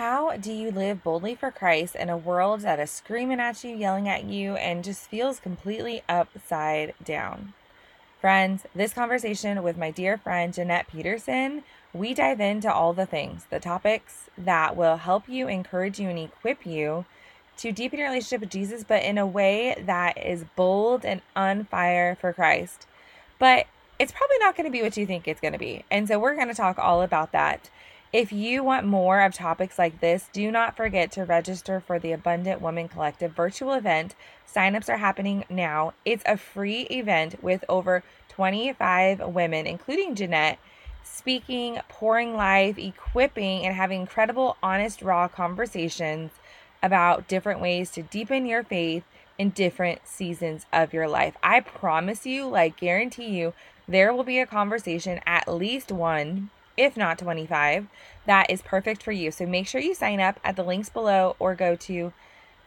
how do you live boldly for Christ in a world that is screaming at you, yelling at you, and just feels completely upside down? Friends, this conversation with my dear friend Jeanette Peterson, we dive into all the things, the topics that will help you, encourage you, and equip you to deepen your relationship with Jesus, but in a way that is bold and on fire for Christ. But it's probably not going to be what you think it's going to be. And so we're going to talk all about that. If you want more of topics like this, do not forget to register for the Abundant Woman Collective virtual event. Signups are happening now. It's a free event with over 25 women, including Jeanette, speaking, pouring life, equipping, and having incredible, honest, raw conversations about different ways to deepen your faith in different seasons of your life. I promise you, like, guarantee you, there will be a conversation, at least one if not 25, that is perfect for you. So make sure you sign up at the links below or go to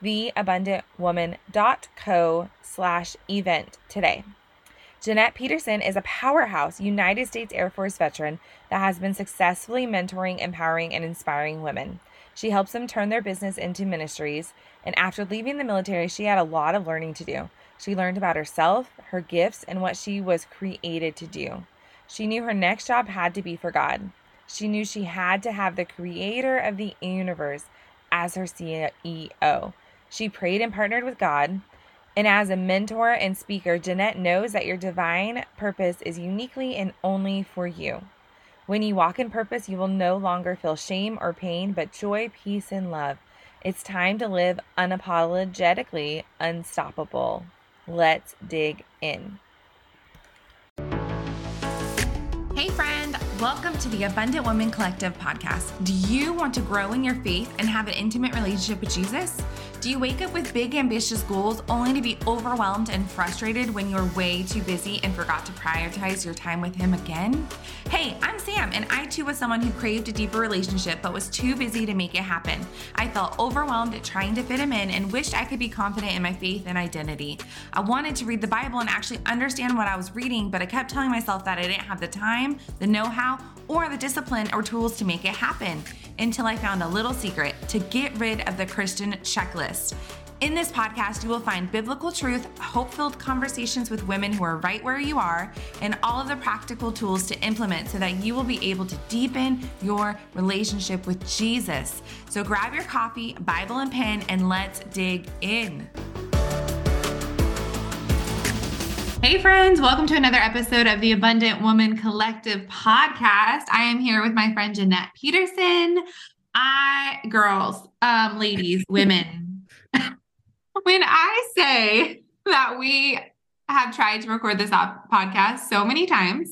theabundantwoman.co slash event today. Jeanette Peterson is a powerhouse United States Air Force veteran that has been successfully mentoring, empowering, and inspiring women. She helps them turn their business into ministries, and after leaving the military, she had a lot of learning to do. She learned about herself, her gifts, and what she was created to do. She knew her next job had to be for God. She knew she had to have the creator of the universe as her CEO. She prayed and partnered with God. And as a mentor and speaker, Jeanette knows that your divine purpose is uniquely and only for you. When you walk in purpose, you will no longer feel shame or pain, but joy, peace, and love. It's time to live unapologetically unstoppable. Let's dig in. Welcome to the Abundant Woman Collective podcast. Do you want to grow in your faith and have an intimate relationship with Jesus? Do you wake up with big, ambitious goals only to be overwhelmed and frustrated when you're way too busy and forgot to prioritize your time with Him again? Hey, I'm Sam, and I too was someone who craved a deeper relationship but was too busy to make it happen. I felt overwhelmed at trying to fit Him in and wished I could be confident in my faith and identity. I wanted to read the Bible and actually understand what I was reading, but I kept telling myself that I didn't have the time, the know how, or the discipline or tools to make it happen until I found a little secret to get rid of the Christian checklist. In this podcast, you will find biblical truth, hope filled conversations with women who are right where you are, and all of the practical tools to implement so that you will be able to deepen your relationship with Jesus. So grab your coffee, Bible, and pen, and let's dig in. Hey, friends, welcome to another episode of the Abundant Woman Collective podcast. I am here with my friend Jeanette Peterson. I, girls, um, ladies, women, when I say that we have tried to record this podcast so many times,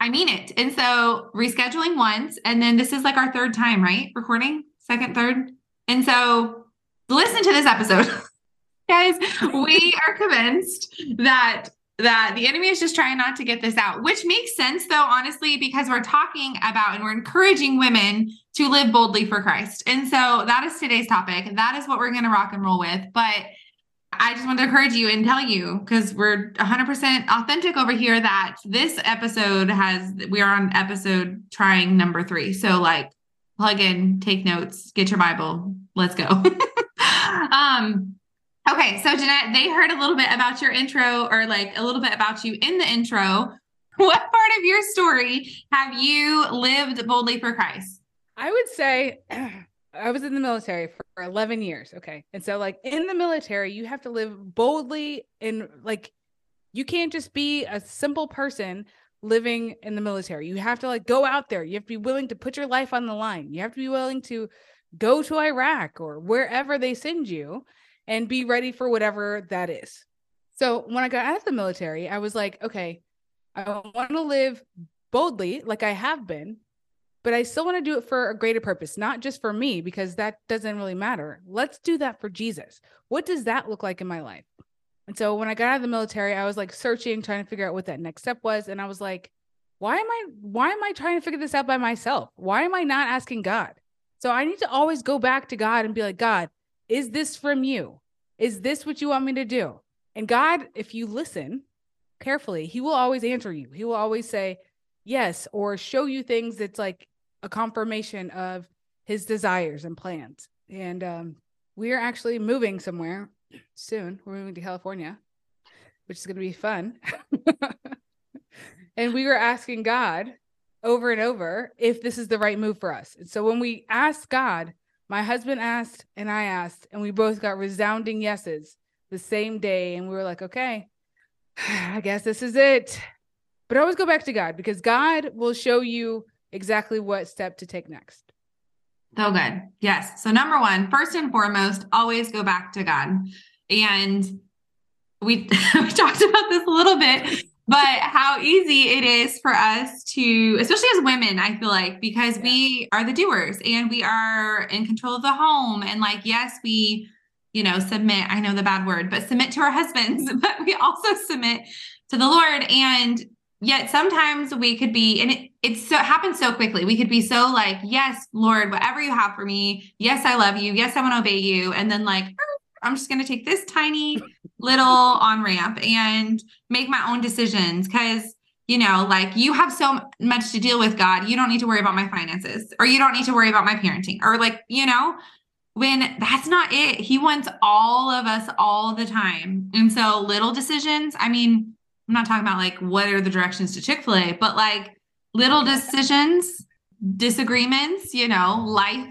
I mean it. And so rescheduling once, and then this is like our third time, right? Recording, second, third. And so listen to this episode. guys we are convinced that that the enemy is just trying not to get this out which makes sense though honestly because we're talking about and we're encouraging women to live boldly for christ and so that is today's topic that is what we're going to rock and roll with but I just want to encourage you and tell you because we're 100% authentic over here that this episode has, we are on episode trying number three. So, like, plug in, take notes, get your Bible, let's go. um, Okay, so Jeanette, they heard a little bit about your intro or like a little bit about you in the intro. What part of your story have you lived boldly for Christ? I would say I was in the military for 11 years. Okay. And so, like, in the military, you have to live boldly and like, you can't just be a simple person living in the military. You have to like go out there. You have to be willing to put your life on the line. You have to be willing to go to Iraq or wherever they send you and be ready for whatever that is. So when I got out of the military, I was like, okay, I want to live boldly like I have been, but I still want to do it for a greater purpose, not just for me, because that doesn't really matter. Let's do that for Jesus. What does that look like in my life? And so when I got out of the military, I was like searching, trying to figure out what that next step was. And I was like, why am I why am I trying to figure this out by myself? Why am I not asking God? So I need to always go back to God and be like, God, is this from you? Is this what you want me to do? And God, if you listen carefully, He will always answer you. He will always say yes or show you things that's like a confirmation of, his desires and plans. And um, we are actually moving somewhere soon. We're moving to California, which is going to be fun. and we were asking God over and over if this is the right move for us. And so when we ask God, my husband asked and I asked, and we both got resounding yeses the same day. And we were like, okay, I guess this is it. But always go back to God because God will show you exactly what step to take next. So good. Yes. So, number one, first and foremost, always go back to God. And we, we talked about this a little bit, but how easy it is for us to, especially as women, I feel like, because yeah. we are the doers and we are in control of the home. And like, yes, we, you know, submit, I know the bad word, but submit to our husbands, but we also submit to the Lord. And yet sometimes we could be and it it's so it happens so quickly we could be so like yes lord whatever you have for me yes i love you yes i want to obey you and then like i'm just going to take this tiny little on ramp and make my own decisions because you know like you have so much to deal with god. You don't need to worry about my finances or you don't need to worry about my parenting or like you know when that's not it. He wants all of us all the time. And so little decisions i mean I'm not talking about like what are the directions to Chick fil A, but like little decisions, disagreements, you know, life,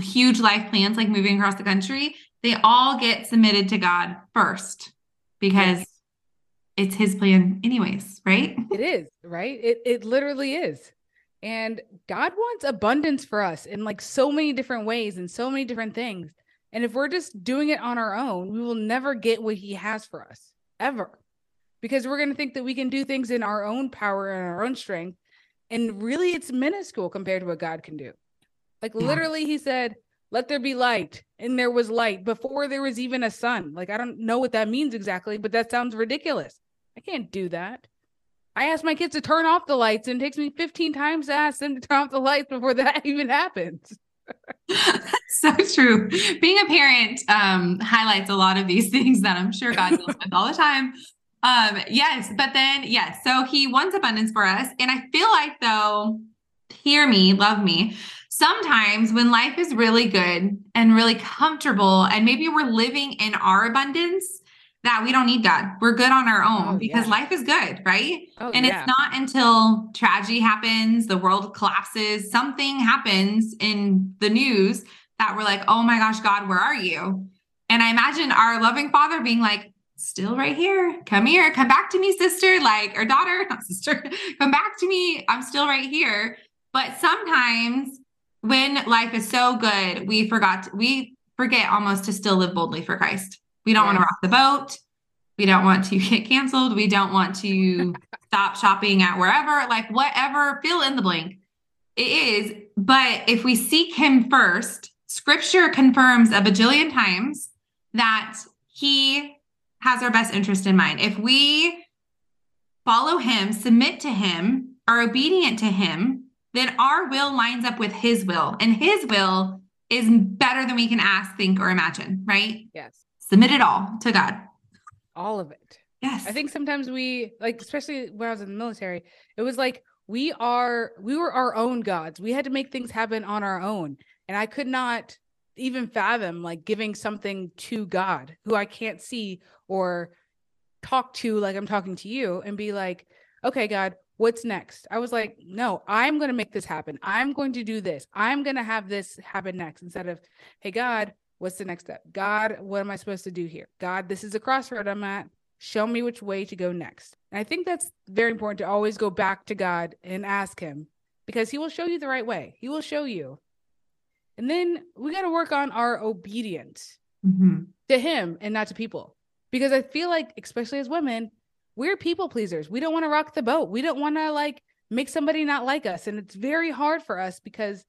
huge life plans like moving across the country, they all get submitted to God first because yes. it's his plan, anyways, right? It is, right? It, it literally is. And God wants abundance for us in like so many different ways and so many different things. And if we're just doing it on our own, we will never get what he has for us ever because we're going to think that we can do things in our own power and our own strength. And really, it's minuscule compared to what God can do. Like, yeah. literally, he said, Let there be light. And there was light before there was even a sun. Like, I don't know what that means exactly, but that sounds ridiculous. I can't do that. I ask my kids to turn off the lights, and it takes me 15 times to ask them to turn off the lights before that even happens. so true. Being a parent um, highlights a lot of these things that I'm sure God deals with all the time. Um, yes, but then yes, so he wants abundance for us. And I feel like though, hear me, love me. Sometimes when life is really good and really comfortable, and maybe we're living in our abundance, that we don't need God. We're good on our own oh, because yeah. life is good, right? Oh, and yeah. it's not until tragedy happens, the world collapses, something happens in the news that we're like, oh my gosh, God, where are you? And I imagine our loving father being like, still right here. Come here. Come back to me, sister. Like, or daughter, not sister. Come back to me. I'm still right here. But sometimes when life is so good, we forgot, to, we forget almost to still live boldly for Christ. We don't yes. want to rock the boat. We don't want to get canceled. We don't want to stop shopping at wherever, like whatever, fill in the blank. It is. But if we seek him first, scripture confirms a bajillion times that he has our best interest in mind. If we follow him, submit to him, are obedient to him, then our will lines up with his will. And his will is better than we can ask, think, or imagine, right? Yes. Submit it all to God. All of it. Yes. I think sometimes we, like, especially when I was in the military, it was like we are, we were our own gods. We had to make things happen on our own. And I could not even fathom like giving something to God who I can't see or talk to like I'm talking to you and be like, okay, God, what's next? I was like, no, I'm going to make this happen. I'm going to do this. I'm going to have this happen next instead of, hey, God, what's the next step? God, what am I supposed to do here? God, this is a crossroad I'm at. Show me which way to go next. And I think that's very important to always go back to God and ask Him because He will show you the right way. He will show you. And then we got to work on our obedience mm-hmm. to Him and not to people because I feel like, especially as women, we're people pleasers. We don't want to rock the boat. We don't want to like make somebody not like us. And it's very hard for us because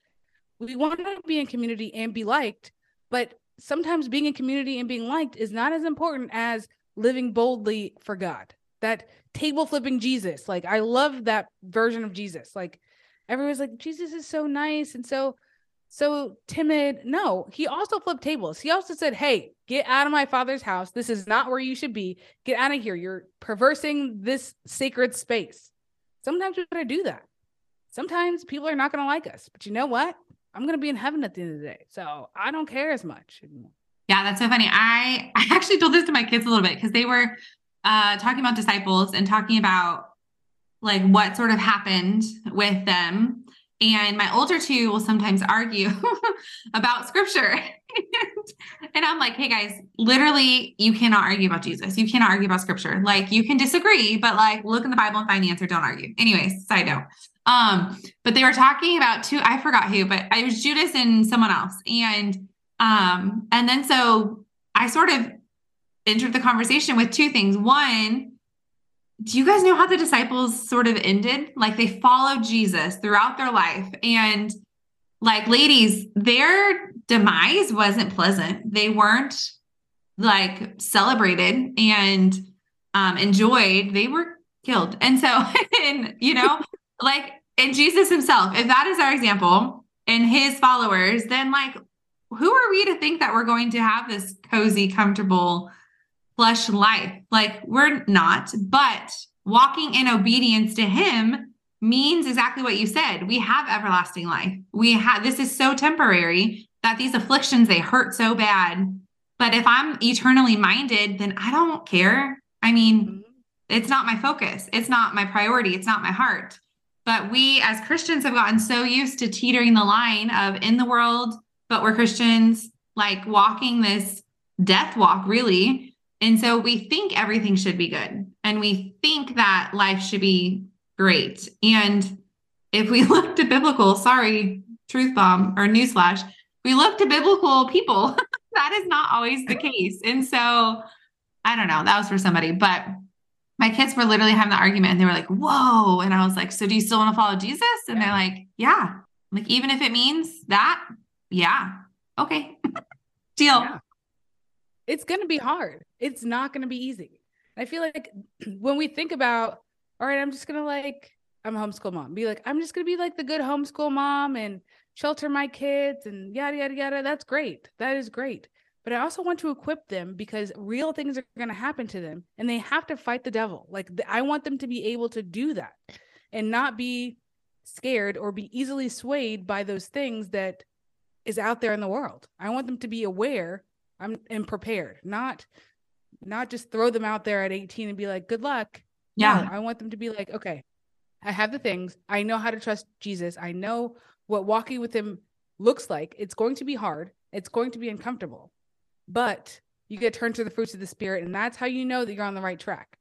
we want to be in community and be liked. But sometimes being in community and being liked is not as important as living boldly for God. That table flipping Jesus. Like, I love that version of Jesus. Like, everyone's like, Jesus is so nice and so so timid. No, he also flipped tables. He also said, Hey, get out of my father's house. This is not where you should be. Get out of here. You're perversing this sacred space. Sometimes we gotta do that. Sometimes people are not gonna like us, but you know what? I'm gonna be in heaven at the end of the day. So I don't care as much. Yeah, that's so funny. I I actually told this to my kids a little bit because they were uh talking about disciples and talking about like what sort of happened with them. And my older two will sometimes argue about scripture. and I'm like, hey guys, literally, you cannot argue about Jesus. You cannot argue about scripture. Like you can disagree, but like look in the Bible and find the answer. Don't argue. Anyways, side note. Um, but they were talking about two, I forgot who, but it was Judas and someone else. And um, and then so I sort of entered the conversation with two things. One, do you guys know how the disciples sort of ended? Like they followed Jesus throughout their life. And like, ladies, their demise wasn't pleasant. They weren't like celebrated and um, enjoyed. They were killed. And so, and you know, like, and Jesus himself, if that is our example and his followers, then like, who are we to think that we're going to have this cozy, comfortable, flesh life. Like we're not, but walking in obedience to him means exactly what you said. We have everlasting life. We have this is so temporary that these afflictions they hurt so bad. But if I'm eternally minded, then I don't care. I mean, mm-hmm. it's not my focus. It's not my priority. It's not my heart. But we as Christians have gotten so used to teetering the line of in the world, but we're Christians, like walking this death walk, really, and so we think everything should be good and we think that life should be great. And if we look to biblical, sorry, truth bomb or newsflash, we look to biblical people, that is not always the case. And so I don't know, that was for somebody, but my kids were literally having the argument and they were like, whoa. And I was like, so do you still want to follow Jesus? And they're like, yeah. Like, even if it means that, yeah. Okay. Deal. Yeah it's going to be hard. It's not going to be easy. I feel like when we think about, all right, I'm just going to like, I'm a homeschool mom, be like, I'm just going to be like the good homeschool mom and shelter my kids and yada, yada, yada. That's great. That is great. But I also want to equip them because real things are going to happen to them and they have to fight the devil. Like, I want them to be able to do that and not be scared or be easily swayed by those things that is out there in the world. I want them to be aware I'm and prepared, not not just throw them out there at 18 and be like, good luck. Yeah. No, I want them to be like, okay, I have the things. I know how to trust Jesus. I know what walking with him looks like. It's going to be hard. It's going to be uncomfortable. But you get turned to the fruits of the spirit, and that's how you know that you're on the right track.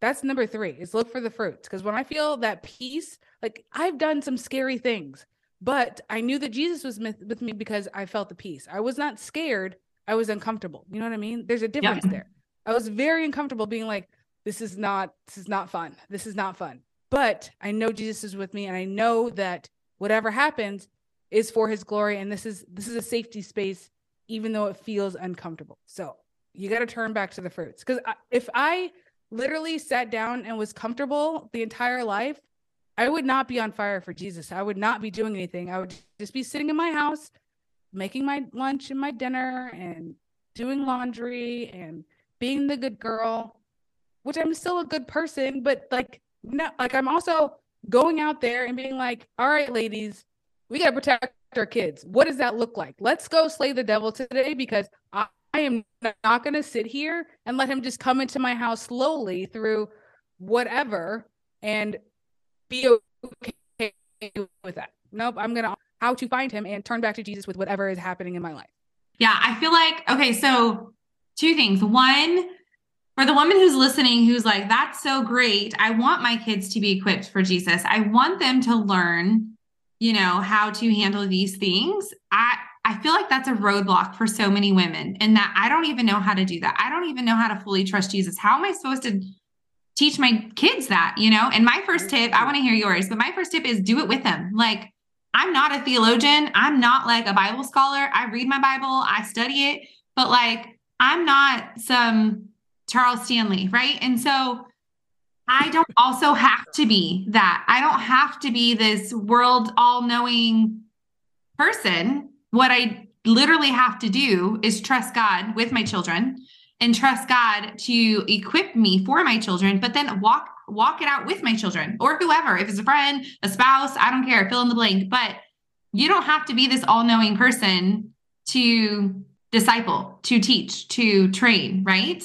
That's number three is look for the fruits. Because when I feel that peace, like I've done some scary things, but I knew that Jesus was with me because I felt the peace. I was not scared I was uncomfortable. You know what I mean? There's a difference yeah. there. I was very uncomfortable being like, this is not, this is not fun. This is not fun. But I know Jesus is with me and I know that whatever happens is for his glory. And this is this is a safety space, even though it feels uncomfortable. So you got to turn back to the fruits. Because if I literally sat down and was comfortable the entire life, I would not be on fire for Jesus. I would not be doing anything. I would just be sitting in my house making my lunch and my dinner and doing laundry and being the good girl, which I'm still a good person, but like no like I'm also going out there and being like, all right, ladies, we gotta protect our kids. What does that look like? Let's go slay the devil today because I, I am not gonna sit here and let him just come into my house slowly through whatever and be okay with that. Nope, I'm gonna how to find him and turn back to Jesus with whatever is happening in my life. Yeah, I feel like, okay, so two things. One, for the woman who's listening, who's like, that's so great. I want my kids to be equipped for Jesus. I want them to learn, you know, how to handle these things. I, I feel like that's a roadblock for so many women, and that I don't even know how to do that. I don't even know how to fully trust Jesus. How am I supposed to teach my kids that, you know? And my first tip, I want to hear yours, but my first tip is do it with them. Like, I'm not a theologian. I'm not like a Bible scholar. I read my Bible, I study it, but like I'm not some Charles Stanley, right? And so I don't also have to be that. I don't have to be this world all knowing person. What I literally have to do is trust God with my children and trust God to equip me for my children, but then walk walk it out with my children or whoever, if it's a friend, a spouse, I don't care, fill in the blank. But you don't have to be this all knowing person to disciple, to teach, to train, right?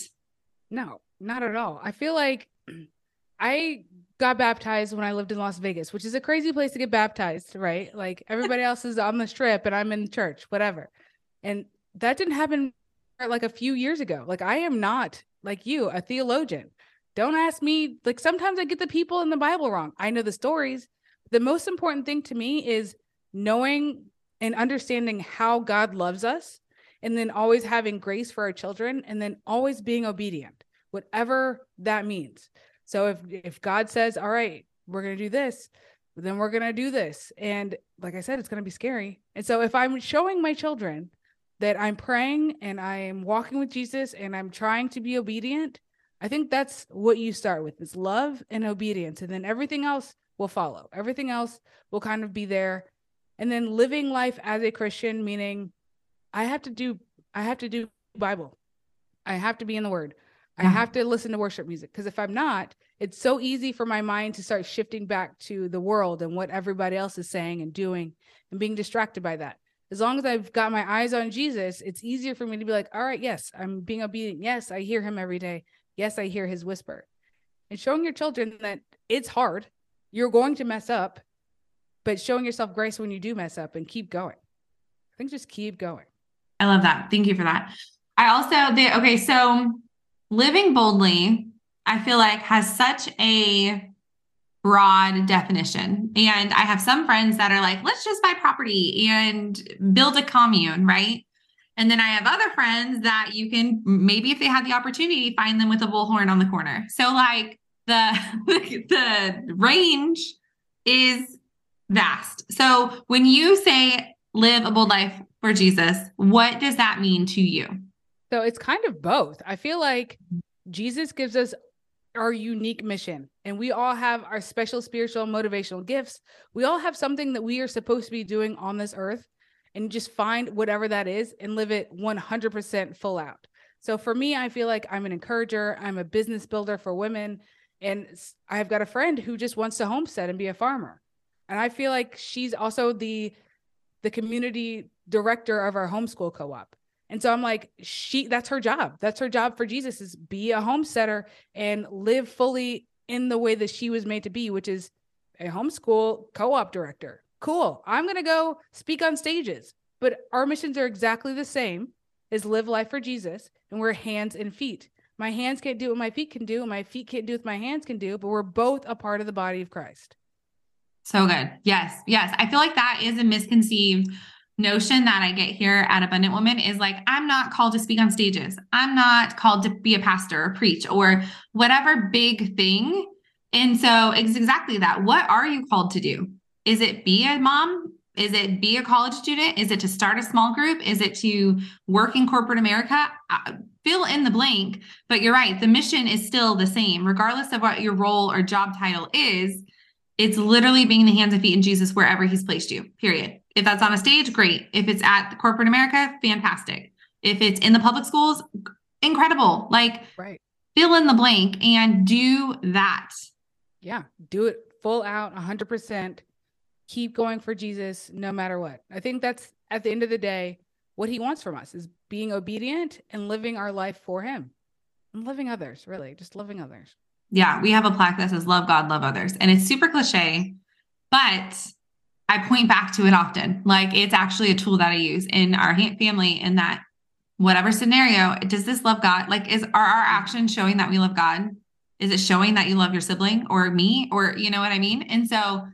No, not at all. I feel like I got baptized when I lived in Las Vegas, which is a crazy place to get baptized, right? Like everybody else is on the strip and I'm in church, whatever. And that didn't happen like a few years ago. Like I am not like you, a theologian. Don't ask me. Like sometimes I get the people in the Bible wrong. I know the stories. The most important thing to me is knowing and understanding how God loves us and then always having grace for our children and then always being obedient, whatever that means. So if if God says, "All right, we're going to do this," then we're going to do this. And like I said, it's going to be scary. And so if I'm showing my children that I'm praying and I am walking with Jesus and I'm trying to be obedient, I think that's what you start with is love and obedience. And then everything else will follow. Everything else will kind of be there. And then living life as a Christian, meaning I have to do, I have to do Bible. I have to be in the word. I mm-hmm. have to listen to worship music because if I'm not, it's so easy for my mind to start shifting back to the world and what everybody else is saying and doing and being distracted by that as long as I've got my eyes on Jesus, it's easier for me to be like, all right, yes, I'm being obedient. Yes, I hear him every day. Yes, I hear his whisper. And showing your children that it's hard, you're going to mess up, but showing yourself grace when you do mess up and keep going. I think just keep going. I love that. Thank you for that. I also, the, okay, so living boldly, I feel like has such a broad definition. And I have some friends that are like, let's just buy property and build a commune, right? And then I have other friends that you can maybe if they had the opportunity, find them with a bullhorn on the corner. So like the the range is vast. So when you say live a bold life for Jesus, what does that mean to you? So it's kind of both. I feel like Jesus gives us our unique mission and we all have our special spiritual motivational gifts we all have something that we are supposed to be doing on this earth and just find whatever that is and live it 100% full out. So for me i feel like i'm an encourager. I'm a business builder for women. And i've got a friend who just wants to homestead and be a farmer. And i feel like she's also the the community director of our homeschool co-op. And so I'm like, she that's her job. That's her job for Jesus is be a homesteader and live fully in the way that she was made to be, which is a homeschool co-op director. Cool. I'm gonna go speak on stages. But our missions are exactly the same as live life for Jesus, and we're hands and feet. My hands can't do what my feet can do, and my feet can't do what my hands can do, but we're both a part of the body of Christ. So good. Yes. Yes. I feel like that is a misconceived notion that I get here at Abundant Woman is like, I'm not called to speak on stages. I'm not called to be a pastor or preach or whatever big thing. And so it's exactly that. What are you called to do? Is it be a mom? Is it be a college student? Is it to start a small group? Is it to work in corporate America? Uh, fill in the blank. But you're right. The mission is still the same, regardless of what your role or job title is. It's literally being the hands and feet in Jesus wherever he's placed you, period. If that's on a stage, great. If it's at corporate America, fantastic. If it's in the public schools, incredible. Like, right. fill in the blank and do that. Yeah, do it full out, 100%. Keep going for Jesus no matter what. I think that's at the end of the day what he wants from us is being obedient and living our life for him and loving others, really, just loving others. Yeah, we have a plaque that says love God, love others. And it's super cliche, but I point back to it often. Like it's actually a tool that I use in our family in that whatever scenario, does this love God? Like is are our actions showing that we love God? Is it showing that you love your sibling or me or you know what I mean? And so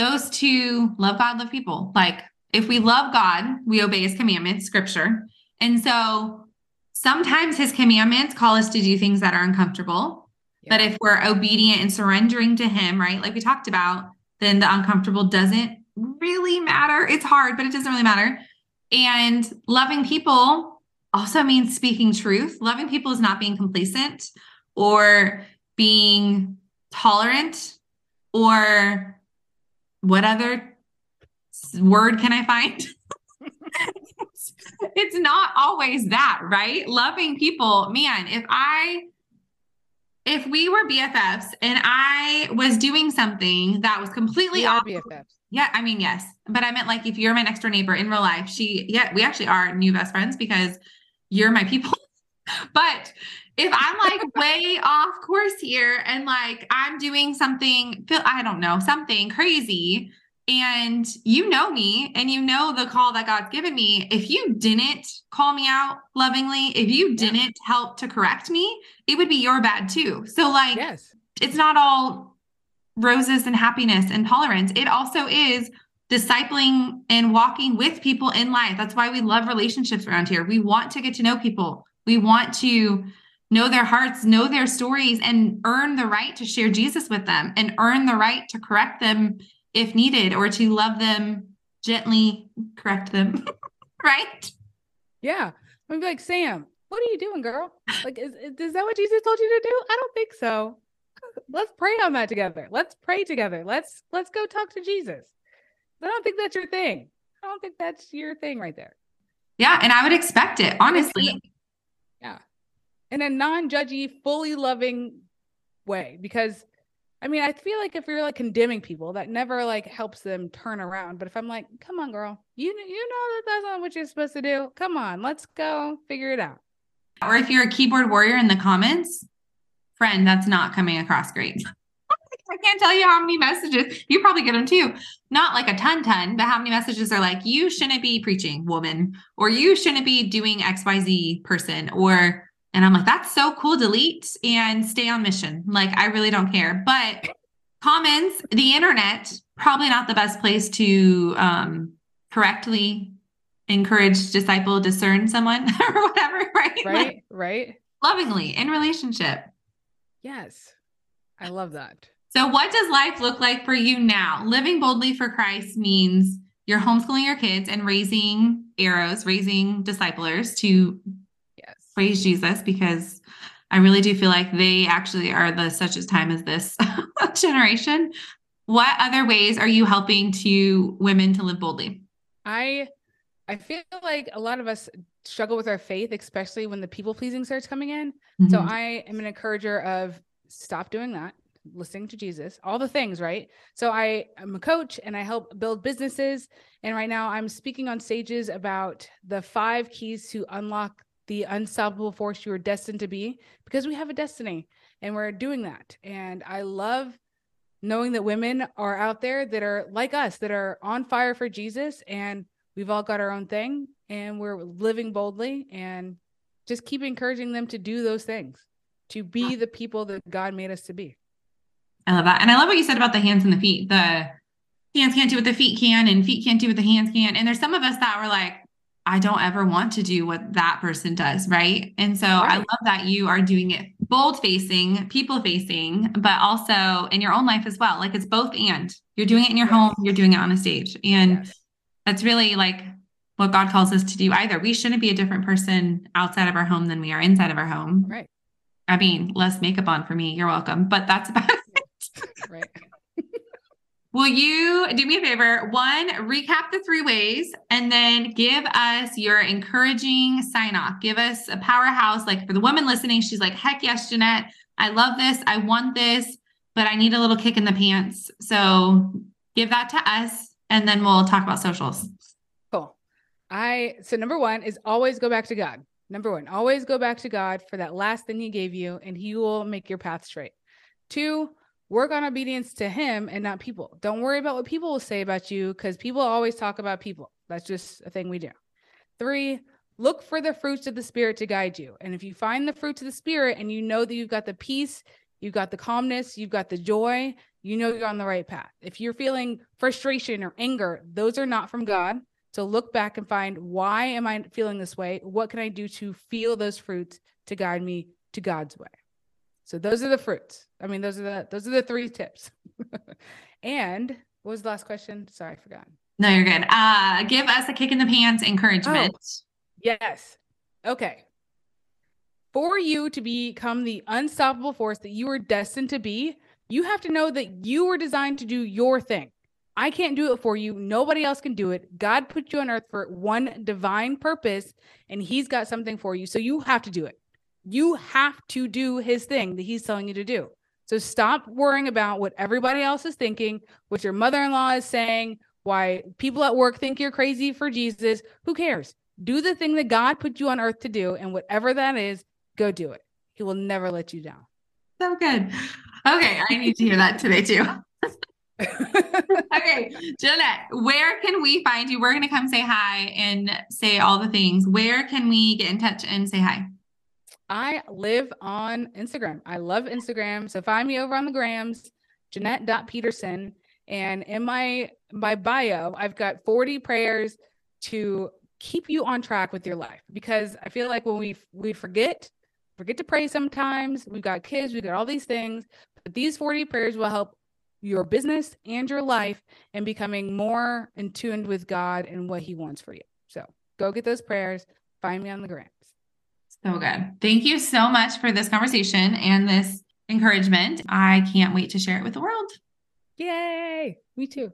those two love God, love people. Like if we love God, we obey his commandments, scripture. And so sometimes his commandments call us to do things that are uncomfortable. Yeah. But if we're obedient and surrendering to him, right? Like we talked about, then the uncomfortable doesn't really matter. It's hard, but it doesn't really matter. And loving people also means speaking truth. Loving people is not being complacent or being tolerant or what other word can I find? it's not always that, right? Loving people, man, if I if we were BFFs and I was doing something that was completely we BFFs Yeah, I mean, yes. But I meant like if you're my next door neighbor in real life, she, yeah, we actually are new best friends because you're my people. But if I'm like way off course here and like I'm doing something, I don't know, something crazy, and you know me and you know the call that God's given me, if you didn't call me out lovingly, if you didn't yeah. help to correct me, it would be your bad too. So, like, yes. it's not all roses and happiness and tolerance. It also is discipling and walking with people in life. That's why we love relationships around here. We want to get to know people, we want to know their hearts, know their stories, and earn the right to share Jesus with them and earn the right to correct them if needed or to love them gently correct them right? Yeah. I'm like sam what are you doing girl? Like is, is that what jesus told you to do? I don't think so. Let's pray on that together. Let's pray together. Let's let's go talk to jesus. I don't think that's your thing. I don't think that's your thing right there. Yeah and i would expect it honestly yeah in a non-judgy fully loving way because I mean, I feel like if you're like condemning people, that never like helps them turn around. But if I'm like, come on, girl, you you know that that's not what you're supposed to do. Come on, let's go figure it out. Or if you're a keyboard warrior in the comments, friend, that's not coming across great. I can't tell you how many messages you probably get them too. Not like a ton, ton, but how many messages are like, you shouldn't be preaching, woman, or you shouldn't be doing XYZ person, or and I'm like, that's so cool. Delete and stay on mission. Like, I really don't care. But comments, the internet, probably not the best place to um, correctly encourage, disciple, discern someone or whatever, right? Right, like, right. Lovingly in relationship. Yes. I love that. So, what does life look like for you now? Living boldly for Christ means you're homeschooling your kids and raising arrows, raising disciplers to praise Jesus because I really do feel like they actually are the such as time as this generation. What other ways are you helping to women to live boldly? I I feel like a lot of us struggle with our faith, especially when the people pleasing starts coming in. Mm-hmm. So I am an encourager of stop doing that, listening to Jesus, all the things, right? So I am a coach and I help build businesses. And right now I'm speaking on stages about the five keys to unlock the unstoppable force you are destined to be because we have a destiny and we're doing that. And I love knowing that women are out there that are like us, that are on fire for Jesus, and we've all got our own thing and we're living boldly and just keep encouraging them to do those things, to be the people that God made us to be. I love that. And I love what you said about the hands and the feet. The hands can't do what the feet can, and feet can't do what the hands can. And there's some of us that were like, I don't ever want to do what that person does. Right. And so right. I love that you are doing it bold facing, people facing, but also in your own life as well. Like it's both and you're doing it in your yes. home, you're doing it on a stage. And yes. that's really like what God calls us to do either. We shouldn't be a different person outside of our home than we are inside of our home. Right. I mean, less makeup on for me. You're welcome. But that's about. Will you do me a favor? One, recap the three ways and then give us your encouraging sign off. Give us a powerhouse. Like for the woman listening, she's like, heck yes, Jeanette. I love this. I want this, but I need a little kick in the pants. So give that to us and then we'll talk about socials. Cool. I, so number one is always go back to God. Number one, always go back to God for that last thing He gave you, and He will make your path straight. Two, work on obedience to him and not people. Don't worry about what people will say about you because people always talk about people. That's just a thing we do. Three, look for the fruits of the spirit to guide you. And if you find the fruits of the spirit and you know that you've got the peace, you've got the calmness, you've got the joy, you know you're on the right path. If you're feeling frustration or anger, those are not from God. So look back and find why am I feeling this way? What can I do to feel those fruits to guide me to God's way? So those are the fruits. I mean, those are the those are the three tips. and what was the last question? Sorry, I forgot. No, you're good. Uh give us a kick in the pants encouragement. Oh, yes. Okay. For you to become the unstoppable force that you are destined to be, you have to know that you were designed to do your thing. I can't do it for you. Nobody else can do it. God put you on earth for one divine purpose, and He's got something for you. So you have to do it you have to do his thing that he's telling you to do. So stop worrying about what everybody else is thinking, what your mother in law is saying, why people at work think you're crazy for Jesus. Who cares? Do the thing that God put you on earth to do. And whatever that is, go do it. He will never let you down. So good. Okay. I need to hear that today too. okay, Jeanette, where can we find you? We're going to come say hi and say all the things. Where can we get in touch and say hi? I live on Instagram. I love Instagram. So find me over on the grams, Jeanette.Peterson. And in my my bio, I've got 40 prayers to keep you on track with your life because I feel like when we we forget, forget to pray sometimes. We've got kids, we've got all these things, but these 40 prayers will help your business and your life and becoming more in tuned with God and what He wants for you. So go get those prayers. Find me on the grams. So good. Thank you so much for this conversation and this encouragement. I can't wait to share it with the world. Yay! Me too.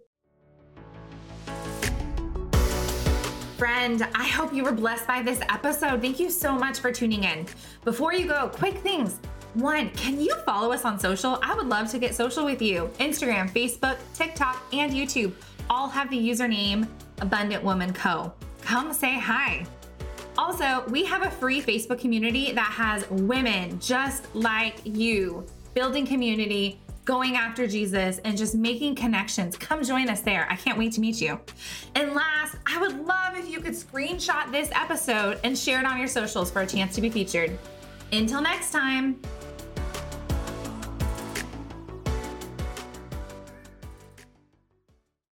Friend, I hope you were blessed by this episode. Thank you so much for tuning in. Before you go, quick things. One, can you follow us on social? I would love to get social with you. Instagram, Facebook, TikTok, and YouTube all have the username Abundant Woman Co. Come say hi. Also, we have a free Facebook community that has women just like you building community, going after Jesus, and just making connections. Come join us there. I can't wait to meet you. And last, I would love if you could screenshot this episode and share it on your socials for a chance to be featured. Until next time.